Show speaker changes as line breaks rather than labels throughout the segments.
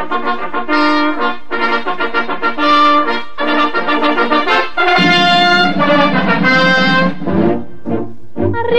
Ha ha.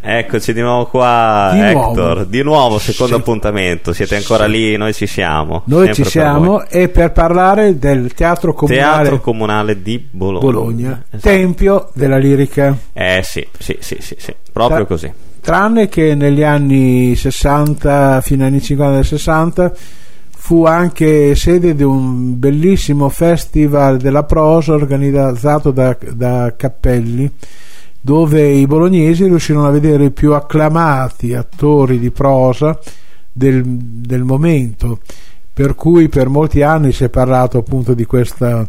Eccoci di nuovo qua,
Di
Hector.
nuovo.
Di nuovo, secondo
Sì.
appuntamento. Siete ancora lì, noi ci siamo.
Noi
Sempre
ci
per
siamo
voi.
e per parlare del Teatro Comunale
Teatro Comunale di Bologna.
Bologna,
Esatto.
tempio della lirica.
Eh sì, sì, sì, sì, sì. proprio
Tra-
così.
Tranne che negli anni 60, fino agli anni 50 e 60, fu anche sede di un bellissimo festival della prosa organizzato da, da Cappelli, dove i bolognesi riuscirono a vedere i più acclamati attori di prosa del, del momento. Per cui per molti anni si è parlato appunto di, questa,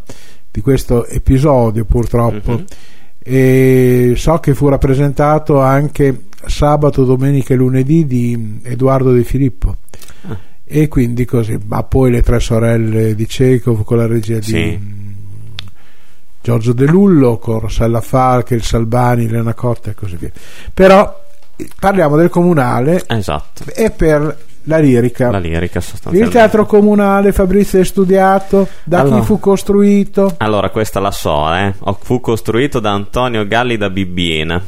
di questo episodio, purtroppo.
Mhm.
E so che fu rappresentato anche sabato, domenica e lunedì di Edoardo De Filippo.
Ah.
E quindi così, ma poi le tre sorelle di Chekhov con la regia
Sì.
di mm, Giorgio De Lullo, con Rossella Falche, il Salbani, Elena Cotta e così via. Però eh, parliamo del comunale
Esatto.
e per la lirica.
La lirica
Il teatro comunale, Fabrizio, è studiato? Da
Allora.
chi fu costruito?
Allora, questa la so, eh. Fu costruito da Antonio Galli da Bibbiena,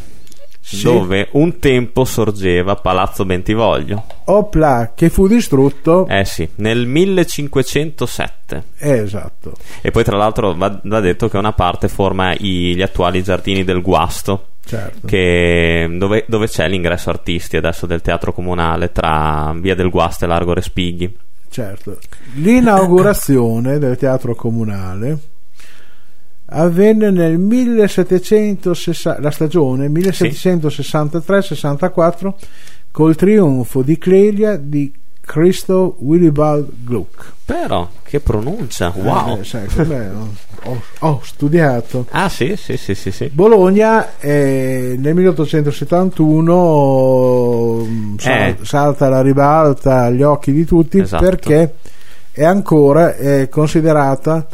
Sì.
dove un tempo sorgeva Palazzo Bentivoglio.
Opla, che fu distrutto?
Eh sì, nel 1507.
Eh, esatto.
E poi tra l'altro va, va detto che una parte forma i- gli attuali giardini del Guasto,
Certo.
che- dove, dove c'è l'ingresso artisti adesso del teatro comunale tra Via del Guasto e Largo Respighi.
certo. L'inaugurazione del teatro comunale avvenne nel 1760, la stagione 1763-64 col trionfo di Clelia di Christo Willibald Gluck.
Però, che pronuncia, wow!
Eh, sai com'è? Ho, ho- studiato.
Ah sì, sì, sì, sì, sì.
Bologna eh, nel 1871 mm,
Eh.
salta alla ribalta agli occhi di tutti
Esatto.
perché è ancora eh, considerata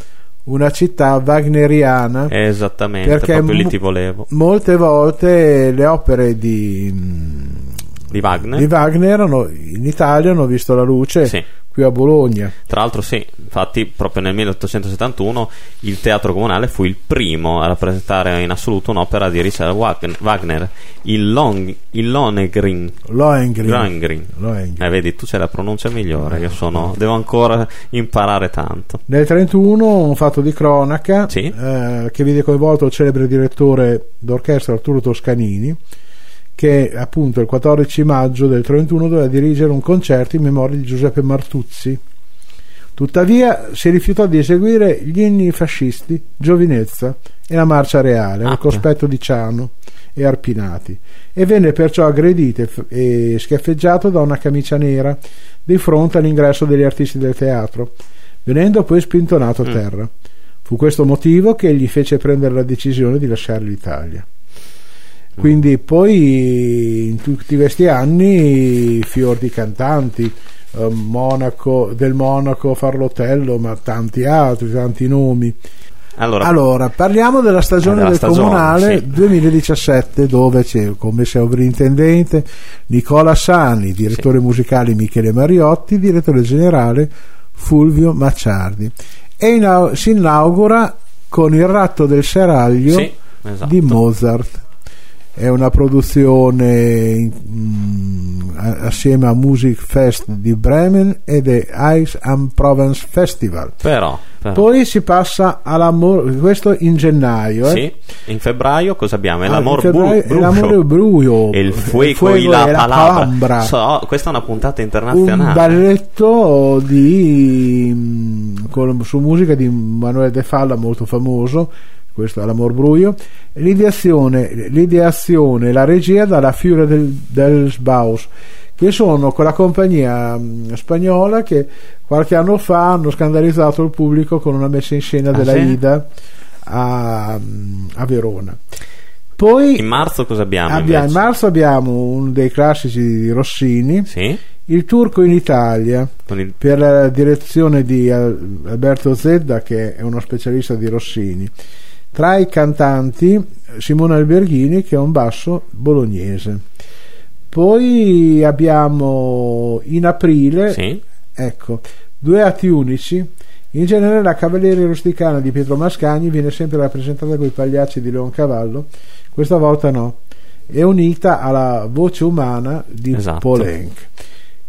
una città wagneriana
Esattamente,
Perché
proprio lì ti volevo.
molte volte le opere di,
Di Wagner?
di Wagner hanno- in Italia hanno visto la luce
Sì.
qui a Bologna
Tra l'altro sì, infatti proprio nel 1871 il Teatro Comunale fu il primo a rappresentare in assoluto un'opera di Richard Wagn- Wagner, il, Long, il Lohengrin.
Lohengrin,
Lohengrin.
Lohengrin.
Eh, vedi, tu c'hai la pronuncia migliore, io sono, devo ancora imparare tanto.
Nel 31 un fatto di cronaca
Sì.
eh, che vede coinvolto il celebre direttore d'orchestra Arturo Toscanini che appunto il 14 maggio del 31 doveva dirigere un concerto in memoria di Giuseppe Martuzzi. Tuttavia si rifiutò di eseguire gli inni fascisti, Giovinezza e la Marcia Reale
Ah,
al cospetto di Ciano e Arpinati e venne perciò aggredito e e schiaffeggiato da una camicia nera di fronte all'ingresso degli artisti del teatro, venendo poi spintonato a
Mm.
terra. Fu questo motivo che gli fece prendere la decisione di lasciare l'Italia. Quindi poi in tutti questi anni fior di cantanti, eh, Monaco, del Monaco, Farlotello, ma tanti altri, tanti nomi.
Allora,
Allora, parliamo della stagione
Della
del
stagione,
Comunale
sì.
2017 dove c'è come sovrintendente Nicola Sani, direttore musicale Michele Mariotti, direttore generale Fulvio Macciardi. E inau- si inaugura con il ratto del seraglio
sì, esatto.
di Mozart. È una produzione mm, a- assieme a Music Fest di Bremen ed è Ice and Provence Festival.
Però, però.
Poi si passa all'amore, questo in gennaio. eh?
Sì, in febbraio cosa abbiamo?
Ah,
l'amor
febbraio
bru-
l'amore bruio.
E il fuego,
e
y la, palabra. So, questa è una puntata
un
internazionale.
balletto di, mm, con- su musica di Manuel De Falla molto famoso questo è l'amor bruio l'ideazione, l'ideazione la regia dalla Fiore del, del Sbaus che sono quella compagnia mh, spagnola che qualche anno fa hanno scandalizzato il pubblico con una messa in scena
Ah,
della
sì?
Ida a, mh, a Verona. Poi
In marzo cosa abbiamo?
abbiamo- in marzo abbiamo uno dei classici di Rossini,
Sì,
Il Turco in Italia,
il
per la direzione di Al- Alberto Zedda, che è uno specialista di Rossini. Tra i cantanti Simone Alberghini, che è un basso bolognese. Poi abbiamo in aprile,
Sì,
ecco, due atti unici. In genere la cavalleria rusticana di Pietro Mascagni viene sempre rappresentata con i pagliacci di Leoncavallo, questa volta no, è unita alla voce umana di
Esatto.
Poulenc.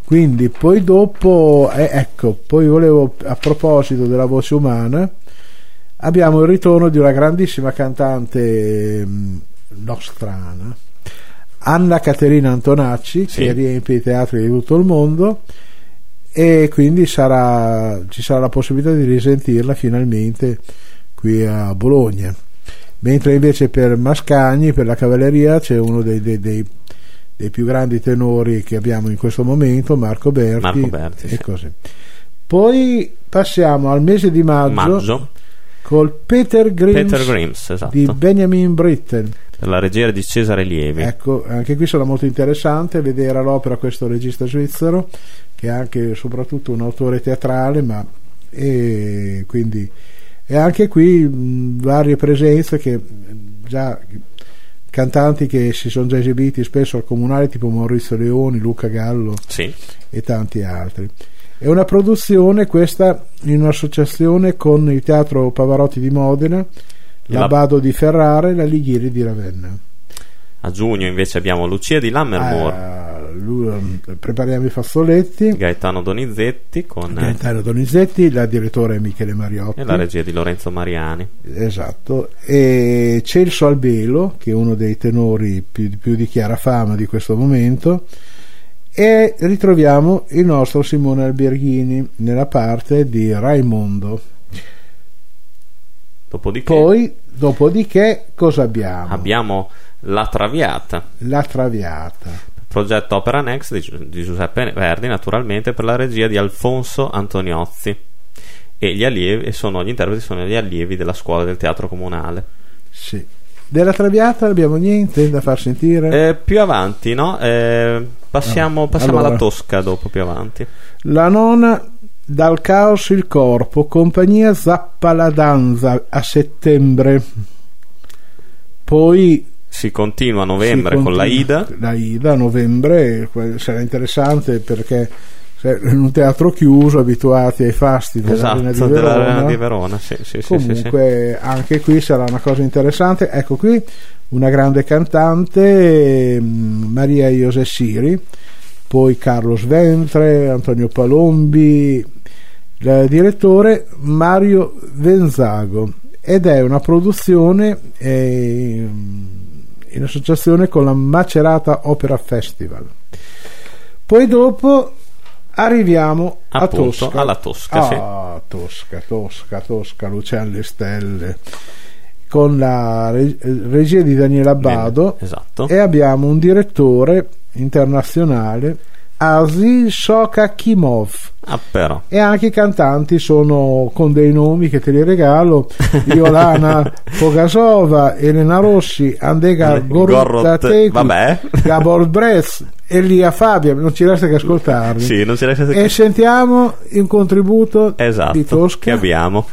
Quindi poi dopo, eh, ecco, poi volevo a proposito della voce umana, abbiamo il ritorno di una grandissima cantante mh, nostrana, Anna Caterina Antonacci,
Sì.
che riempie i teatri di tutto il mondo e quindi sarà, ci sarà la possibilità di risentirla finalmente qui a Bologna. Mentre invece per Mascagni, per la cavalleria, c'è uno dei, dei- dei- dei più grandi tenori che abbiamo in questo momento, Marco Berti.
Marco Berti,
e
sì.
così. Poi passiamo al mese di maggio,
maggio,
col Peter Grims,
Peter Grims, esatto,
di Benjamin Britten.
la regia di Cesare Lievi.
Ecco, anche qui sarà molto interessante vedere all'opera questo regista svizzero che è anche e soprattutto un autore teatrale, ma e quindi e anche qui mh, varie presenze che già cantanti che si sono già esibiti spesso al comunale tipo Maurizio Leoni, Luca Gallo
Sì,
e tanti altri. È una produzione questa in associazione con il Teatro Pavarotti di Modena,
La-
l'Abbado di Ferrara e la Lighieri di Ravenna.
a giugno invece abbiamo Lucia di Lammermoor,
Ah, lui- prepariamo i fazzoletti.
Gaetano Donizetti con
Gaetano Donizetti, la direttore è Michele Mariotti.
e la regia di Lorenzo Mariani.
Esatto, e Celso Albelo, che è uno dei tenori più, più di chiara fama di questo momento, e ritroviamo il nostro Simone Alberghini nella parte di Raimondo.
Dopodiché
Poi, dopodiché, cosa abbiamo?
abbiamo La Traviata,
La Traviata.
progetto opera next di, di Giuseppe Verdi, naturalmente per la regia di Alfonso Antoniozzi. E gli allievi, e sono, gli interpreti sono gli allievi della scuola del teatro comunale.
Sì. Della Traviata abbiamo niente da far sentire?
Eh, più avanti, no? Eh, passiamo
Ah,
passiamo
allora.
alla Tosca dopo, più avanti.
La nona dal caos il corpo, compagnia Zappa la danza a settembre. Poi
Si continua a novembre
si
con la
continua-
Ida.
La Ida a novembre sarà interessante perché se- in un teatro chiuso, abituati ai fasti dell'Arena
Esatto,
di Verona.
dell'Arena di Verona. Sì, sì, sì, sì.
Comunque anche qui sarà una cosa interessante. Ecco qui una grande cantante, mm, Maria Iose Siri, poi Carlo Sventre, Antonio Palombi, il direttore Mario Venzago ed è una produzione eh, in associazione con la Macerata Opera Festival. Poi dopo arriviamo a
Appunto,
Tosca.
alla Tosca, sì.
Ah, Tosca, Tosca, Tosca, Luciano le Stelle con la re- regia di Daniele Abbado
Esatto.
e abbiamo un direttore internazionale Aziz Shokakimov
Ah, però.
e anche i cantanti sono con dei nomi che te li regalo Iolana Fogasova, Elena Rossi, Andega
Gorrot,
Gorrotateku. Gabor Brez Elia Fabia non ci resta che ascoltarli
Sì, non ci resta che...
e sentiamo un contributo di
Esatto,
Tosca
che abbiamo.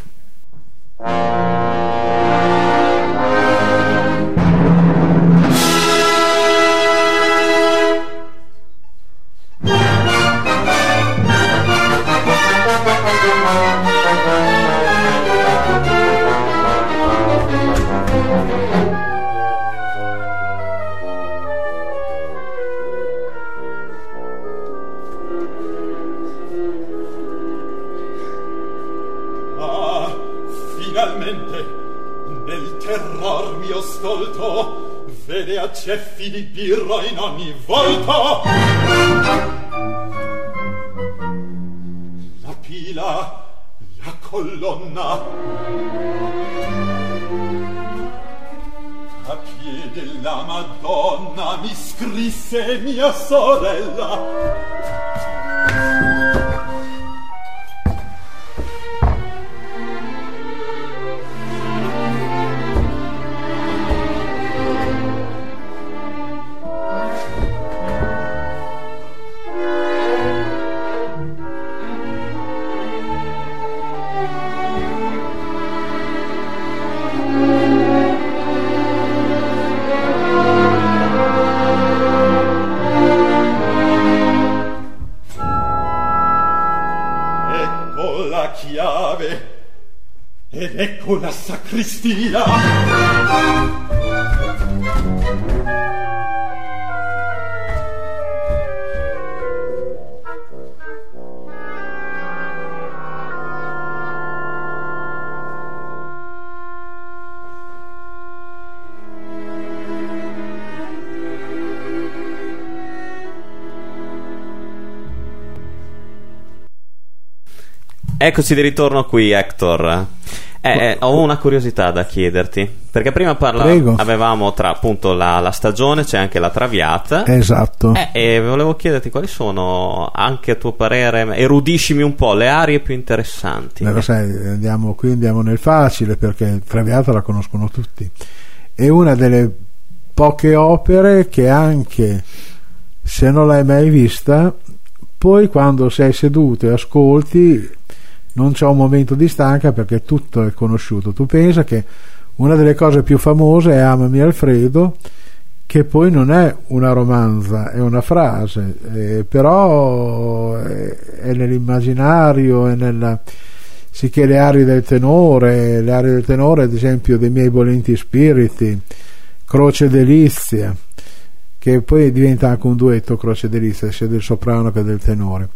donna mi scrisse mia sorella. Sacristia
Eccoci di ritorno qui, Hector. Eh, eh, ho una curiosità da chiederti, perché prima parla- avevamo tra appunto la, la, stagione, c'è anche la traviata.
Esatto.
Eh, e volevo chiederti quali sono, anche a tuo parere, erudiscimi un po' le aree più interessanti.
Beh, lo sai, andiamo, qui andiamo nel facile perché traviata la conoscono tutti. È una delle poche opere che anche se non l'hai mai vista, poi quando sei seduto e ascolti non c'è un momento di stanca perché tutto è conosciuto. Tu pensa che una delle cose più famose è Amami Alfredo, che poi non è una romanza, è una frase, eh, però è, è nell'immaginario, è nella sì che le aree del tenore, le aree del tenore ad esempio dei miei volenti spiriti, Croce Delizia, che poi diventa anche un duetto Croce Delizia, sia del soprano che del tenore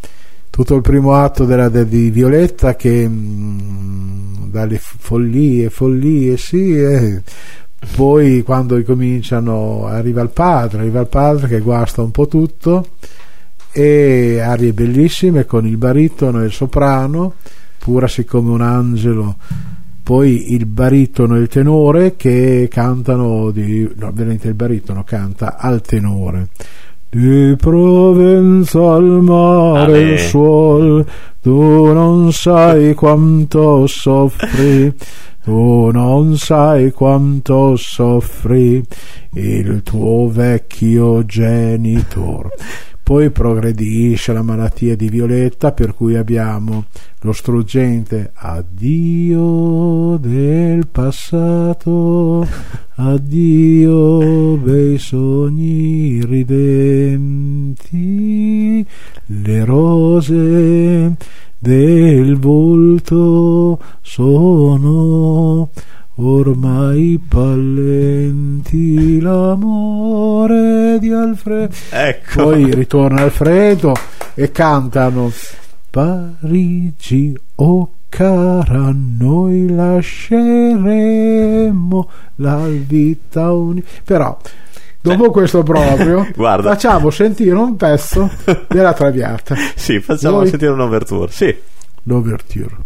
tutto il primo atto della, de, di Violetta che mh, mm, dalle follie, follie, sì, eh. poi quando cominciano arriva il padre, arriva il padre che guasta un po' tutto e arie bellissime con il baritono e il soprano, pura siccome un angelo poi il baritono e il tenore che cantano di, no, ovviamente il baritono canta al tenore di Provenza al mare il suol, tu non sai quanto soffri, tu non sai quanto soffri il tuo vecchio genitor. Poi progredisce la malattia di Violetta, per cui abbiamo lo struggente addio del passato, addio bei sogni ridenti, le rose del volto sono ormai pallenti l'amore Alfredo.
Ecco.
Poi ritorna Alfredo e cantano Parigi, oh cara, noi lasceremo la vita unica. Però, dopo cioè, questo proprio, facciamo sentire un pezzo della Traviata.
sì, facciamo Voi... sentire un'overture. Sì.
L'overture.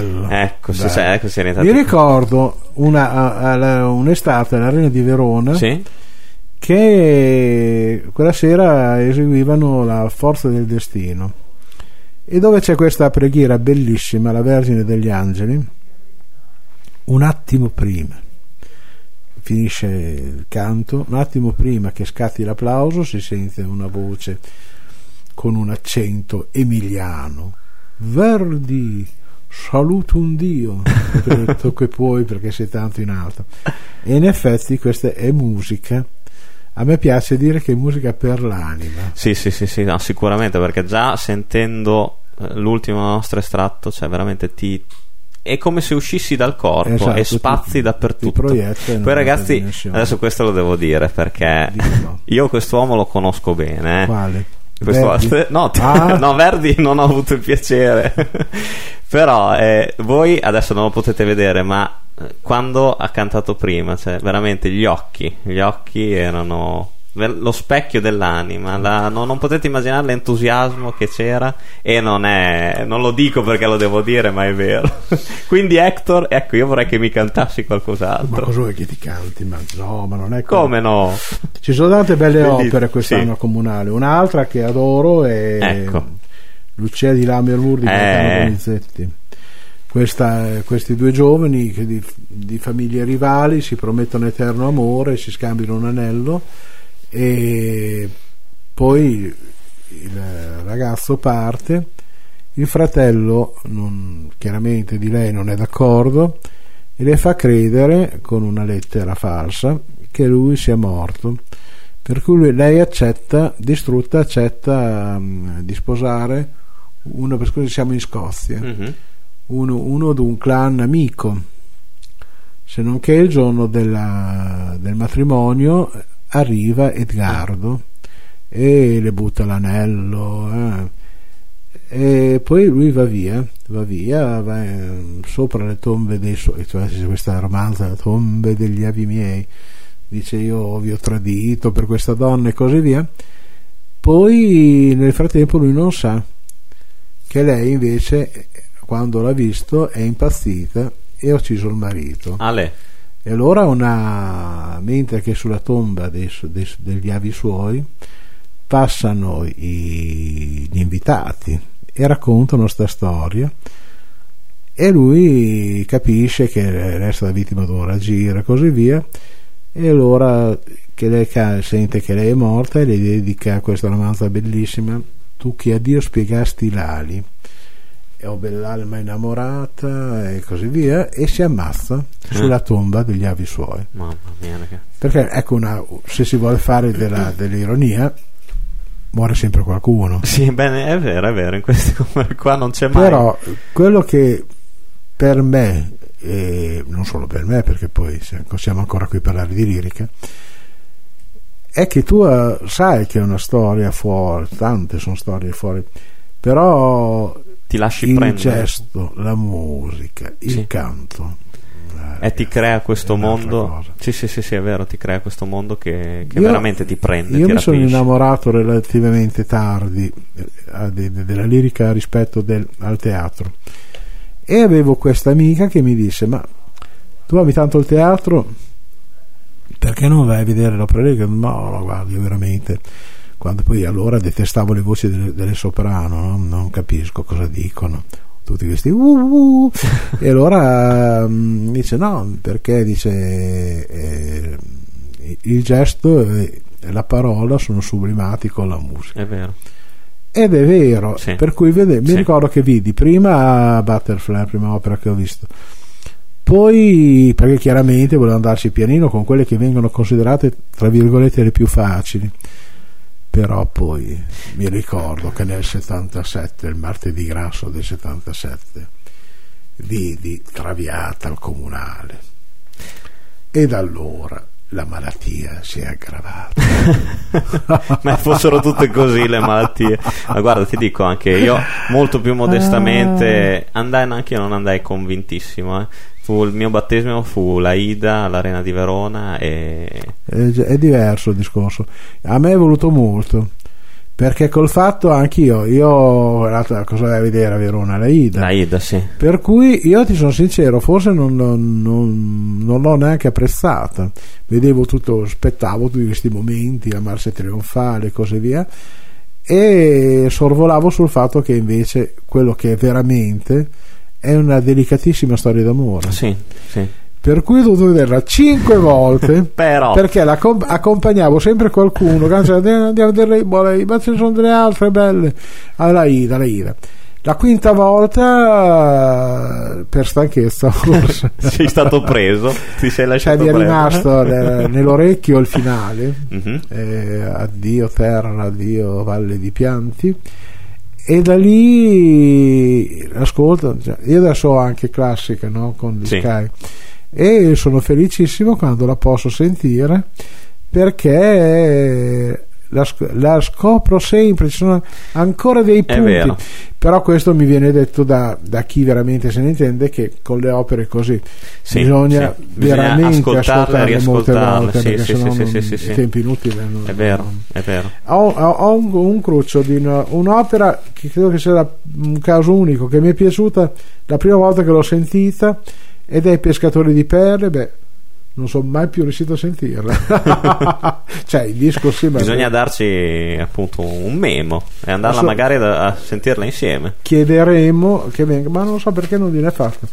Bello.
Ecco,
bello.
sì, ecco, si è
Mi ricordo una, a- alla- un'estate all'Arena di Verona
Sì?
che quella sera eseguivano la Forza del Destino e dove c'è questa preghiera bellissima, la Vergine degli Angeli, un attimo prima finisce il canto, un attimo prima che scatti l'applauso si sente una voce con un accento emiliano. Verdi, saluto un Dio, detto che puoi perché sei tanto in alto. E in effetti questa è musica. A me piace dire che è musica per l'anima.
Sì, sì, sì, sì, no, sicuramente, perché già sentendo eh, l'ultimo nostro estratto, cioè veramente ti... È come se uscissi dal corpo
Esatto,
e spazi
ti-
dappertutto.
ti
Poi ragazzi, adesso questo lo devo dire perché
Dillo.
io quest'uomo lo conosco bene. eh.
Quale? Verdi?
no, t-
Ah.
no, Verdi non ho avuto il piacere. Però eh, voi adesso non lo potete vedere, ma eh, quando ha cantato prima, cioè veramente gli occhi, gli occhi erano lo specchio dell'anima. la- no- non potete immaginare l'entusiasmo che c'era e non è non lo dico perché lo devo dire, ma è vero. Quindi Hector, ecco, io vorrei che mi cantassi
Ma
qualcos'altro.
cosa vuoi che ti canti? Ma no, ma non è così.
Come no?
Ci sono tante belle
Bellissimo,
opere quest'anno
sì.
al comunale. Un'altra che adoro è
Ecco.
Lucia di Lammermoor di Gaetano
Eh.
Donizetti. Questa- questi due giovani che di, di famiglie rivali si promettono eterno amore, si scambiano un anello e poi il ragazzo parte, il fratello non- chiaramente di lei non è d'accordo e le fa credere con una lettera falsa che lui sia morto. Per cui lui- lei accetta, distrutta, accetta mm, di sposare uno, per scusa siamo in Scozia,
Mhm.
uno, uno di un clan amico. Se non che il giorno della- del matrimonio arriva Edgardo e le butta l'anello. eh. E poi lui va via, va via, va eh, sopra le tombe dei suoi, cioè c'è questa romanza, tombe degli avi miei, dice io vi ho tradito per questa donna e così via. Poi nel frattempo lui non sa che lei invece, quando l'ha visto, è impazzita e ha ucciso il marito.
Ale.
E allora una, mentre che sulla tomba dei- dei- degli avi suoi passano i- gli invitati e raccontano sta storia. E lui capisce che resta la vittima dovrà agire e così via. E allora che lei sente che lei è morta e le dedica questa romanza bellissima tu che a Dio spiegasti l'ali ho bell'alma innamorata e così via e si ammazza sulla tomba degli avi suoi
Mamma mia, raga.
perché ecco una, se si vuole fare della- dell'ironia muore sempre qualcuno
Sì, bene, è vero, è vero, in questi come qua non c'è mai.
però quello che per me e non solo per me perché poi siamo ancora qui a parlare di lirica è che tu eh, sai che è una storia fuori tante sono storie fuori però
ti lasci
il
prendere.
gesto la musica il
Sì.
canto
E Eh, ti crea questo mondo. Sì, sì, sì, sì, è vero, ti crea questo mondo che, che
Io-
veramente ti prende.
Io
ti
mi sono
rapisce.
innamorato relativamente tardi eh, de- de- della lirica rispetto del- al teatro e avevo questa amica che mi disse: Ma tu ami tanto il teatro? Perché non vai a vedere l'opera lirica? No, no, guarda, io veramente. Quando poi allora detestavo le voci delle, delle soprano, no? non capisco cosa dicono. Tutti questi uh, uh. e allora mm, dice no perché dice eh, il gesto e la parola sono sublimati con la musica
È vero.
ed è vero
Sì.
per cui vede- mi
Sì.
ricordo che vidi prima Butterfly la prima opera che ho visto poi perché chiaramente volevo andarci pianino con quelle che vengono considerate tra virgolette le più facili però poi mi ricordo che nel 77 il martedì grasso del 77 vidi Traviata al comunale e da allora la malattia si è aggravata
Ma fossero tutte così le malattie. Ma guarda, ti dico anche io, molto più modestamente, andai anche io non andai convintissimo. eh. Fu il mio battesimo fu la Ida all'Arena di Verona e
è, è diverso il discorso. A me è voluto molto perché col fatto anch'io io cosa vai a vedere a Verona? La Ida.
La Ida, sì.
per cui io ti sono sincero forse non, non- non- non l'ho neanche apprezzata. Vedevo tutto aspettavo tutti questi momenti la marcia trionfale e così via e sorvolavo sul fatto che invece quello che è veramente è una delicatissima storia d'amore.
Sì, sì.
per cui ho dovuto vederla cinque volte
Però.
perché la com- accompagnavo sempre qualcuno che diceva, andiamo a vedere boh, lei, ma ce ne sono delle altre belle. Alla Ida, alla Ida. la quinta volta per stanchezza forse.
Sei stato preso, ti sei
cioè
lasciato
mi è rimasto nell'orecchio il finale.
Mhm.
eh, addio terra, addio valle di pianti e da lì ascolta io adesso ho anche classica no? con gli
Sì.
Sky e sono felicissimo quando la posso sentire perché la, la scopro sempre ci sono ancora dei punti. però questo mi viene detto da, da chi veramente se ne intende che con le opere così
Sì,
bisogna
sì. Bisogna
veramente
ascoltarle,
ascoltarle molte volte
sì,
perché
sì,
sennò
sì,
non-
sì, sì,
tempo inutile non-
È vero, è vero.
ho, ho- un, un cruccio di una- un'opera che credo che sia un caso unico che mi è piaciuta la prima volta che l'ho sentita ed è I pescatori di perle. Beh non sono mai più riuscito a sentirla cioè il disco sì
Bisogna darci appunto un memo e andarla
Adesso-
magari a sentirla insieme.
chiederemo che venga ma non so perché non viene fatto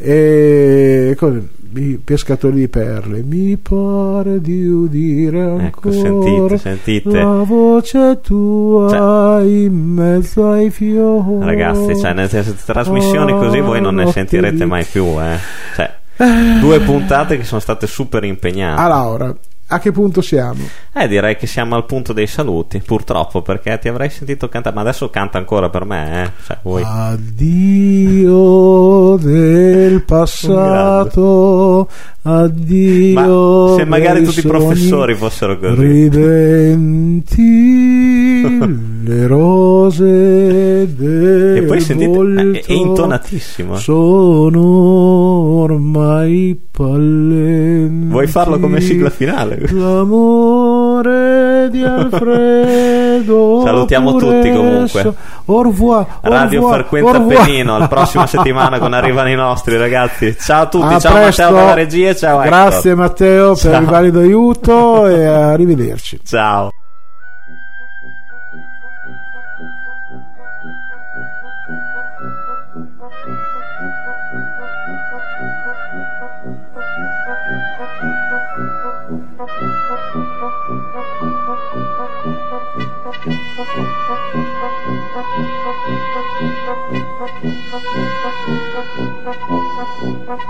e cosa, i pescatori di perle mi pare di udire
Ecco,
ancora
sentite, sentite.
la voce tua in mezzo ai fiori
Ragazzi, cioè, nelle trasmissioni così voi non ne sentirete mai più, eh. Cioè, due puntate che sono state super impegnate.
Laura, a che punto siamo?
Eh, direi che siamo al punto dei saluti, purtroppo, perché ti avrei sentito cantare, ma adesso canta ancora per me, eh. Cioè, voi.
Addio del passato, addio.
Ma se magari tutti i professori fossero così.
Ridenti le rose del
E poi sentite, è intonatissimo.
sono ormai pallenti.
Vuoi farlo come sigla finale?
L'amore di Alfredo.
Salutiamo tutti comunque.
Au revoir. au
Radio Frequenza
au revoir.
Pennino, la prossima settimana con arrivano i nostri ragazzi. Ciao a tutti,
A
ciao
presto.
Matteo dalla regia, ciao Hector.
Grazie Matteo per
Ciao.
il valido aiuto e arrivederci.
Ciao.
Thank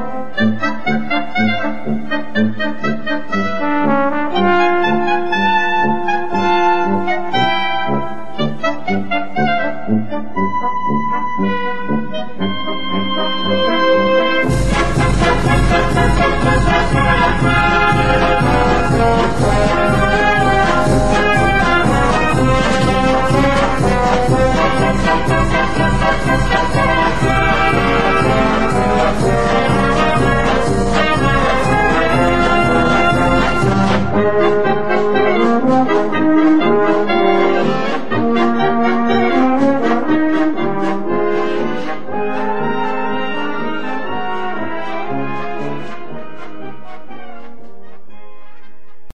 you.